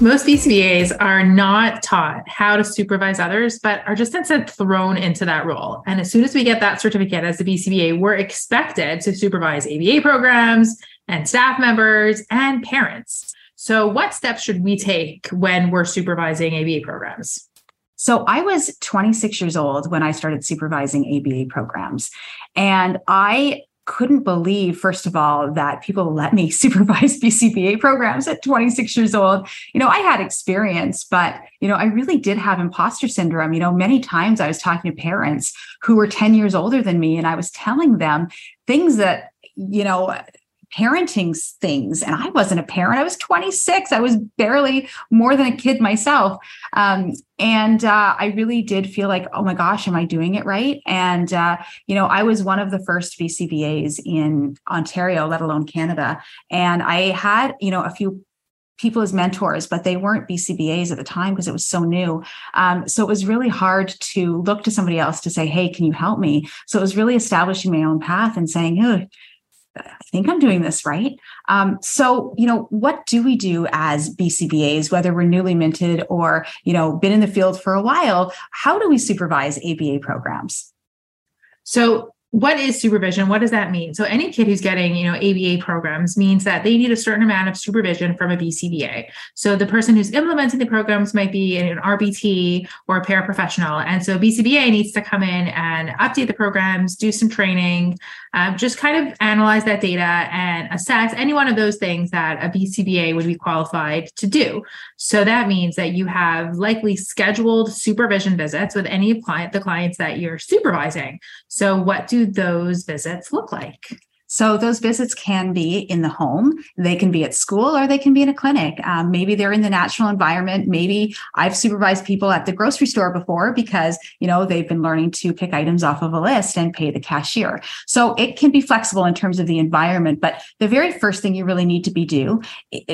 Most BCBAs are not taught how to supervise others, but are just instead thrown into that role. And as soon as we get that certificate as a BCBA, we're expected to supervise ABA programs and staff members and parents. So, what steps should we take when we're supervising ABA programs? So I was 26 years old when I started supervising ABA programs. And I couldn't believe, first of all, that people let me supervise BCBA programs at 26 years old. You know, I had experience, but, you know, I really did have imposter syndrome. You know, many times I was talking to parents who were 10 years older than me, and I was telling them things that, you know, parenting things and i wasn't a parent. I was 26 i was barely more than a kid myself. Um, and uh, i really did feel like oh my gosh am i doing it right? And uh, you know i was one of the first bcbas in ontario let alone canada. And i had you know a few people as mentors, but they weren't BCBAs at the time because it was so new. Um, so it was really hard to look to somebody else to say, Hey, can you help me? So it was really establishing my own path and saying, oh, I think I'm doing this right. Um, so, you know, what do we do as BCBAs, whether we're newly minted or, you know, been in the field for a while? How do we supervise ABA programs? So, what is supervision? What does that mean? So any kid who's getting, you know, ABA programs means that they need a certain amount of supervision from a BCBA. So the person who's implementing the programs might be an RBT or a paraprofessional. And so BCBA needs to come in and update the programs, do some training, um, just kind of analyze that data and assess any one of those things that a BCBA would be qualified to do. So that means that you have likely scheduled supervision visits with any client, the clients that you're supervising. So what do those visits look like? So those visits can be in the home, they can be at school, or they can be in a clinic. Um, maybe they're in the natural environment. Maybe I've supervised people at the grocery store before because you know they've been learning to pick items off of a list and pay the cashier. So it can be flexible in terms of the environment. But the very first thing you really need to be do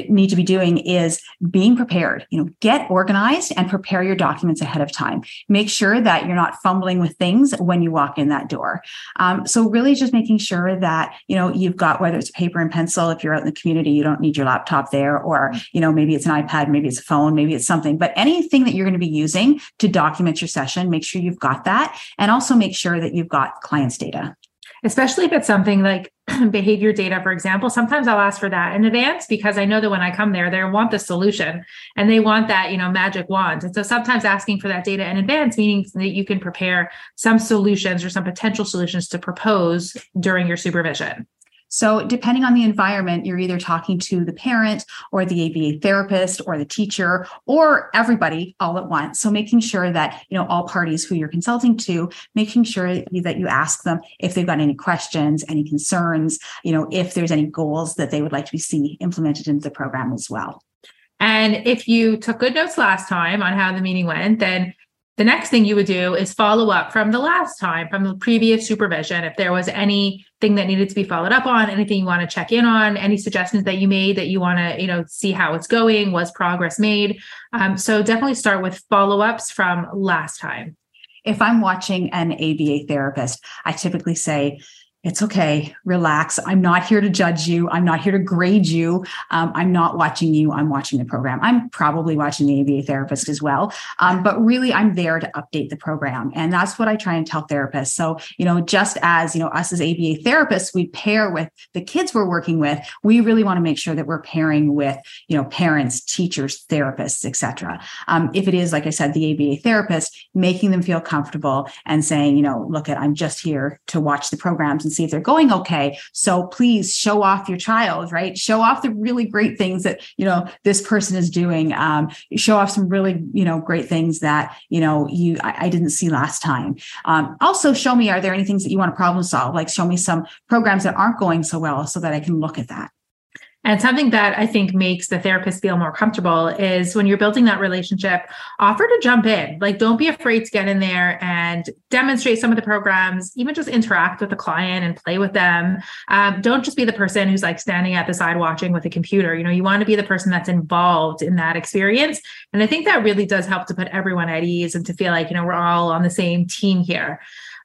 need to be doing is being prepared. You know, get organized and prepare your documents ahead of time. Make sure that you're not fumbling with things when you walk in that door. Um, so really, just making sure that you know you've got whether it's paper and pencil if you're out in the community you don't need your laptop there or mm-hmm. you know maybe it's an ipad maybe it's a phone maybe it's something but anything that you're going to be using to document your session make sure you've got that and also make sure that you've got clients data especially if it's something like behavior data, for example. Sometimes I'll ask for that in advance because I know that when I come there, they want the solution and they want that, you know, magic wand. And so sometimes asking for that data in advance, means that you can prepare some solutions or some potential solutions to propose during your supervision. So, depending on the environment, you're either talking to the parent or the ABA therapist or the teacher or everybody all at once. So, making sure that, you know, all parties who you're consulting to, making sure that you ask them if they've got any questions, any concerns, you know, if there's any goals that they would like to see implemented into the program as well. And if you took good notes last time on how the meeting went, then The next thing you would do is follow up from the last time, from the previous supervision. If there was anything that needed to be followed up on, anything you want to check in on, any suggestions that you made that you want to, you know, see how it's going, was progress made. Um, so definitely start with follow ups from last time. If I'm watching an ABA therapist, I typically say, it's okay. Relax. I'm not here to judge you. I'm not here to grade you. Um, I'm not watching you. I'm watching the program. I'm probably watching the ABA therapist as well. Um, but really, I'm there to update the program. And that's what I try and tell therapists. So, you know, just as, you know, us as ABA therapists, we pair with the kids we're working with, we really want to make sure that we're pairing with, you know, parents, teachers, therapists, etc. Um, if it is, like I said, the ABA therapist, making them feel comfortable and saying, you know, look at, I'm just here to watch the programs and see if they're going okay. So please show off your child, right? Show off the really great things that, you know, this person is doing. Um, show off some really, you know, great things that, you know, you, I, I didn't see last time. Um, also show me, are there any things that you want to problem solve? Like show me some programs that aren't going so well so that I can look at that. And something that I think makes the therapist feel more comfortable is when you're building that relationship, offer to jump in. Like, don't be afraid to get in there and demonstrate some of the programs, even just interact with the client and play with them. Um, don't just be the person who's like standing at the side watching with a computer. You know, you want to be the person that's involved in that experience. And I think that really does help to put everyone at ease and to feel like, you know, we're all on the same team here.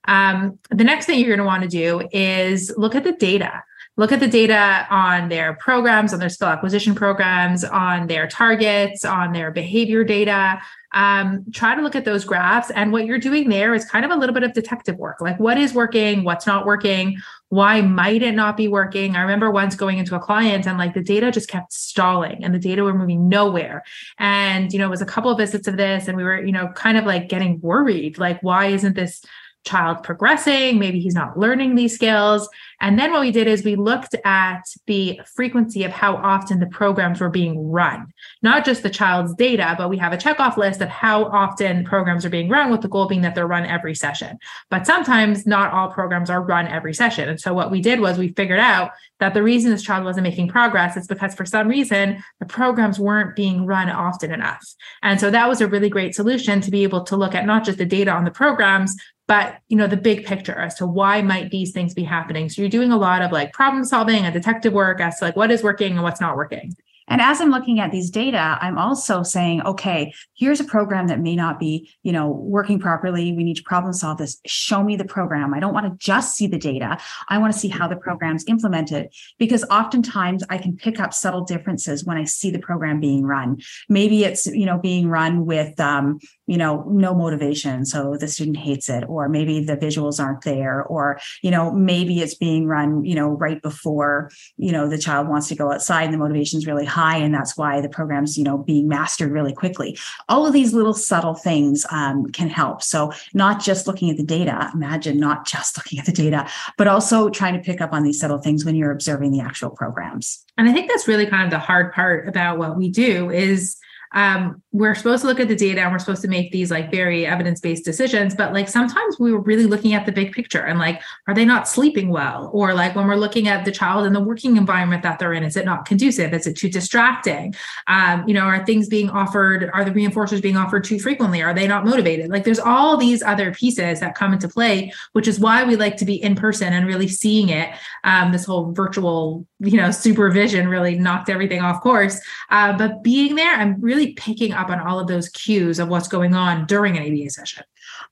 Um, the next thing you're going to want to do is look at the data look at the data on their programs, on their skill acquisition programs, on their targets, on their behavior data. Um, try to look at those graphs. And what you're doing there is kind of a little bit of detective work like what is working, what's not working, why might it not be working? I remember once going into a client and like the data just kept stalling and the data were moving nowhere. And, you know, it was a couple of visits of this and we were, you know, kind of like getting worried like, why isn't this child progressing? Maybe he's not learning these skills. And then what we did is we looked at the frequency of how often the programs were being run, not just the child's data, but we have a checkoff list of how often programs are being run, with the goal being that they're run every session. But sometimes not all programs are run every session. And so what we did was we figured out that the reason this child wasn't making progress is because for some reason the programs weren't being run often enough. And so that was a really great solution to be able to look at not just the data on the programs, but you know the big picture as to why might these things be happening so you're doing a lot of like problem solving and detective work as to like what is working and what's not working and as I'm looking at these data, I'm also saying, okay, here's a program that may not be, you know, working properly. We need to problem solve this. Show me the program. I don't want to just see the data. I want to see how the program's implemented because oftentimes I can pick up subtle differences when I see the program being run. Maybe it's, you know, being run with, um, you know, no motivation. So the student hates it, or maybe the visuals aren't there, or, you know, maybe it's being run, you know, right before, you know, the child wants to go outside and the motivation is really high and that's why the program's you know being mastered really quickly all of these little subtle things um, can help so not just looking at the data imagine not just looking at the data but also trying to pick up on these subtle things when you're observing the actual programs and i think that's really kind of the hard part about what we do is um, we're supposed to look at the data and we're supposed to make these like very evidence-based decisions but like sometimes we were really looking at the big picture and like are they not sleeping well? Or like when we're looking at the child and the working environment that they're in is it not conducive? Is it too distracting? Um, you know are things being offered are the reinforcers being offered too frequently? Are they not motivated? Like there's all these other pieces that come into play which is why we like to be in person and really seeing it. Um, this whole virtual you know supervision really knocked everything off course. Uh, but being there i'm really picking up on all of those cues of what's going on during an aba session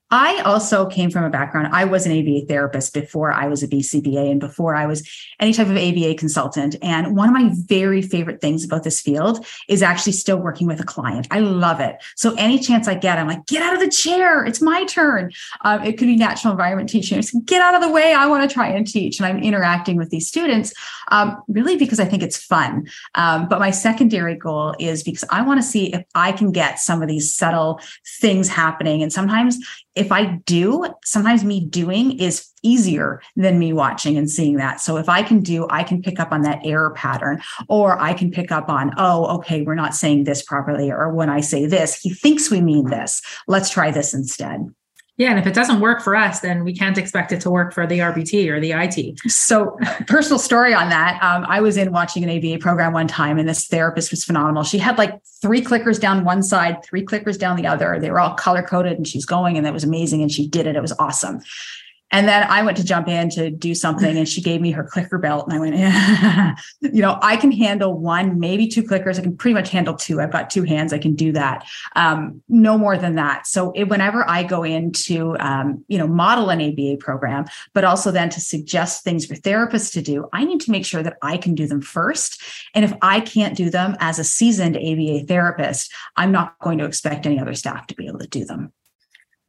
I also came from a background. I was an ABA therapist before I was a BCBA and before I was any type of ABA consultant. And one of my very favorite things about this field is actually still working with a client. I love it. So any chance I get, I'm like, get out of the chair. It's my turn. Um, it could be natural environment teaching. Just get out of the way. I want to try and teach. And I'm interacting with these students um, really because I think it's fun. Um, but my secondary goal is because I want to see if I can get some of these subtle things happening. And sometimes if I do, sometimes me doing is easier than me watching and seeing that. So if I can do, I can pick up on that error pattern, or I can pick up on, oh, okay, we're not saying this properly. Or when I say this, he thinks we mean this. Let's try this instead. Yeah, and if it doesn't work for us, then we can't expect it to work for the RBT or the IT. So, personal story on that. Um, I was in watching an ABA program one time, and this therapist was phenomenal. She had like three clickers down one side, three clickers down the other. They were all color coded, and she's going, and that was amazing. And she did it. It was awesome. And then I went to jump in to do something and she gave me her clicker belt. And I went, yeah. you know, I can handle one, maybe two clickers. I can pretty much handle two. I've got two hands. I can do that. Um, no more than that. So it, whenever I go into, um, you know, model an ABA program, but also then to suggest things for therapists to do, I need to make sure that I can do them first. And if I can't do them as a seasoned ABA therapist, I'm not going to expect any other staff to be able to do them.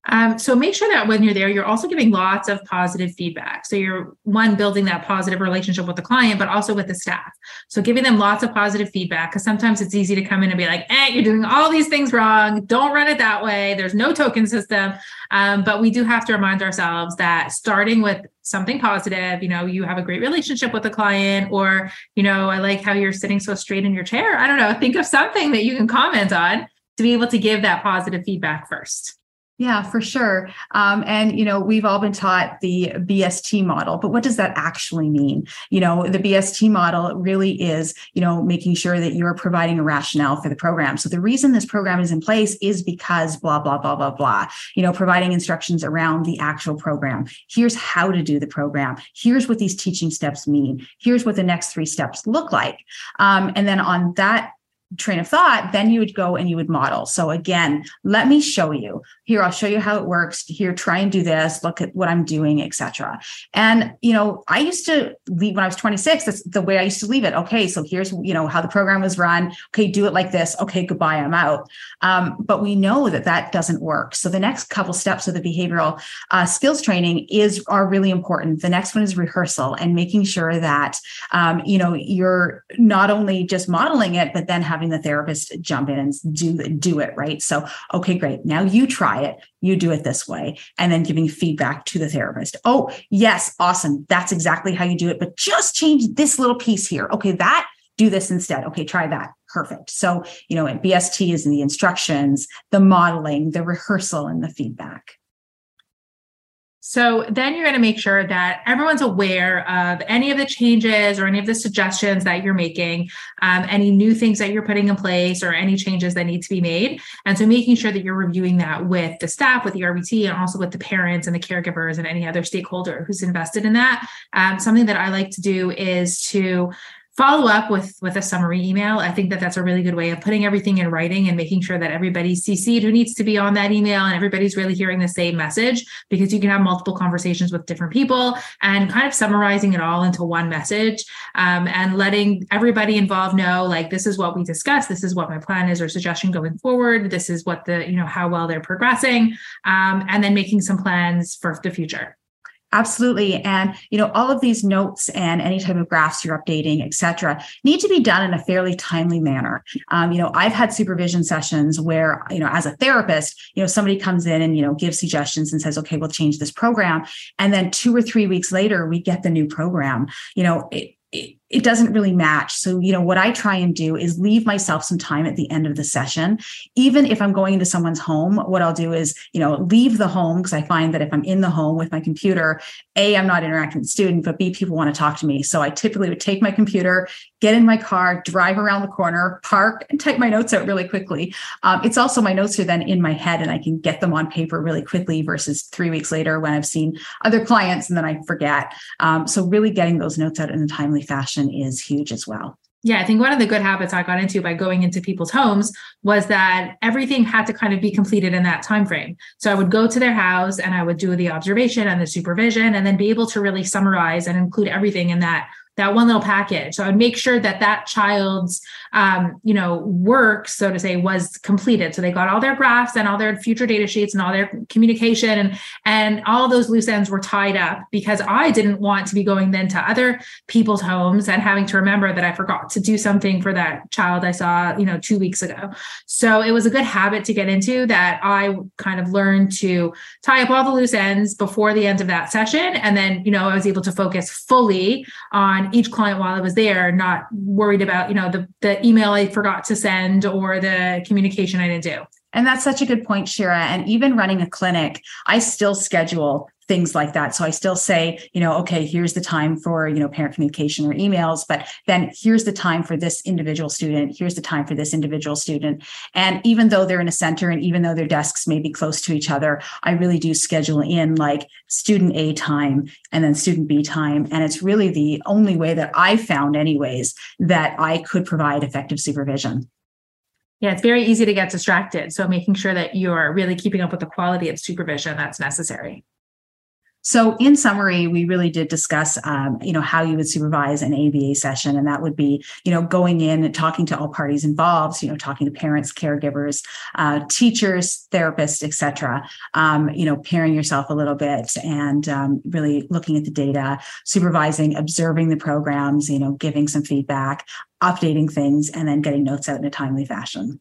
Um, so make sure that when you're there, you're also giving lots of positive feedback. So you're one building that positive relationship with the client, but also with the staff. So giving them lots of positive feedback because sometimes it's easy to come in and be like, "Eh, you're doing all these things wrong. Don't run it that way. There's no token system." Um, but we do have to remind ourselves that starting with something positive, you know, you have a great relationship with the client, or you know, I like how you're sitting so straight in your chair. I don't know. Think of something that you can comment on to be able to give that positive feedback first. Yeah, for sure. Um, and, you know, we've all been taught the BST model, but what does that actually mean? You know, the BST model really is, you know, making sure that you're providing a rationale for the program. So the reason this program is in place is because blah, blah, blah, blah, blah, you know, providing instructions around the actual program. Here's how to do the program. Here's what these teaching steps mean. Here's what the next three steps look like. Um, and then on that train of thought, then you would go and you would model. So again, let me show you. Here, I'll show you how it works. Here, try and do this. Look at what I'm doing, etc. And you know, I used to leave when I was 26. That's the way I used to leave it. Okay, so here's you know how the program was run. Okay, do it like this. Okay, goodbye. I'm out. Um, but we know that that doesn't work. So the next couple steps of the behavioral uh, skills training is are really important. The next one is rehearsal and making sure that um, you know you're not only just modeling it, but then having the therapist jump in and do do it right. So okay, great. Now you try it. You do it this way, and then giving feedback to the therapist. Oh yes, awesome. That's exactly how you do it. But just change this little piece here. Okay, that do this instead. Okay, try that. Perfect. So, you know, BST is in the instructions, the modeling, the rehearsal, and the feedback. So then you're going to make sure that everyone's aware of any of the changes or any of the suggestions that you're making, um, any new things that you're putting in place, or any changes that need to be made. And so making sure that you're reviewing that with the staff, with the RBT, and also with the parents and the caregivers and any other stakeholder who's invested in that. Um, something that I like to do is to follow up with with a summary email. I think that that's a really good way of putting everything in writing and making sure that everybody's cc'd who needs to be on that email and everybody's really hearing the same message because you can have multiple conversations with different people and kind of summarizing it all into one message um, and letting everybody involved know like this is what we discussed this is what my plan is or suggestion going forward this is what the you know how well they're progressing um, and then making some plans for the future Absolutely. And, you know, all of these notes and any type of graphs you're updating, et cetera, need to be done in a fairly timely manner. Um, you know, I've had supervision sessions where, you know, as a therapist, you know, somebody comes in and, you know, gives suggestions and says, okay, we'll change this program. And then two or three weeks later, we get the new program. You know, it, it, it doesn't really match. So, you know, what I try and do is leave myself some time at the end of the session. Even if I'm going into someone's home, what I'll do is, you know, leave the home because I find that if I'm in the home with my computer, A, I'm not interacting with the student, but B, people want to talk to me. So I typically would take my computer, get in my car, drive around the corner, park, and type my notes out really quickly. Um, it's also my notes are then in my head and I can get them on paper really quickly versus three weeks later when I've seen other clients and then I forget. Um, so really getting those notes out in a timely fashion is huge as well. Yeah, I think one of the good habits I got into by going into people's homes was that everything had to kind of be completed in that time frame. So I would go to their house and I would do the observation and the supervision and then be able to really summarize and include everything in that that one little package. So I would make sure that that child's, um, you know, work, so to say, was completed. So they got all their graphs and all their future data sheets and all their communication and and all those loose ends were tied up because I didn't want to be going then to other people's homes and having to remember that I forgot to do something for that child I saw, you know, two weeks ago. So it was a good habit to get into that I kind of learned to tie up all the loose ends before the end of that session. And then, you know, I was able to focus fully each client while I was there, not worried about, you know, the, the email I forgot to send or the communication I didn't do. And that's such a good point, Shira. And even running a clinic, I still schedule things like that. So I still say, you know, okay, here's the time for, you know, parent communication or emails, but then here's the time for this individual student, here's the time for this individual student. And even though they're in a center and even though their desks may be close to each other, I really do schedule in like student A time and then student B time. And it's really the only way that I found, anyways, that I could provide effective supervision. Yeah, it's very easy to get distracted. So making sure that you're really keeping up with the quality of supervision that's necessary. So, in summary, we really did discuss, um, you know, how you would supervise an ABA session, and that would be, you know, going in and talking to all parties involved, you know, talking to parents, caregivers, uh, teachers, therapists, etc. Um, you know, pairing yourself a little bit and um, really looking at the data, supervising, observing the programs, you know, giving some feedback, updating things, and then getting notes out in a timely fashion.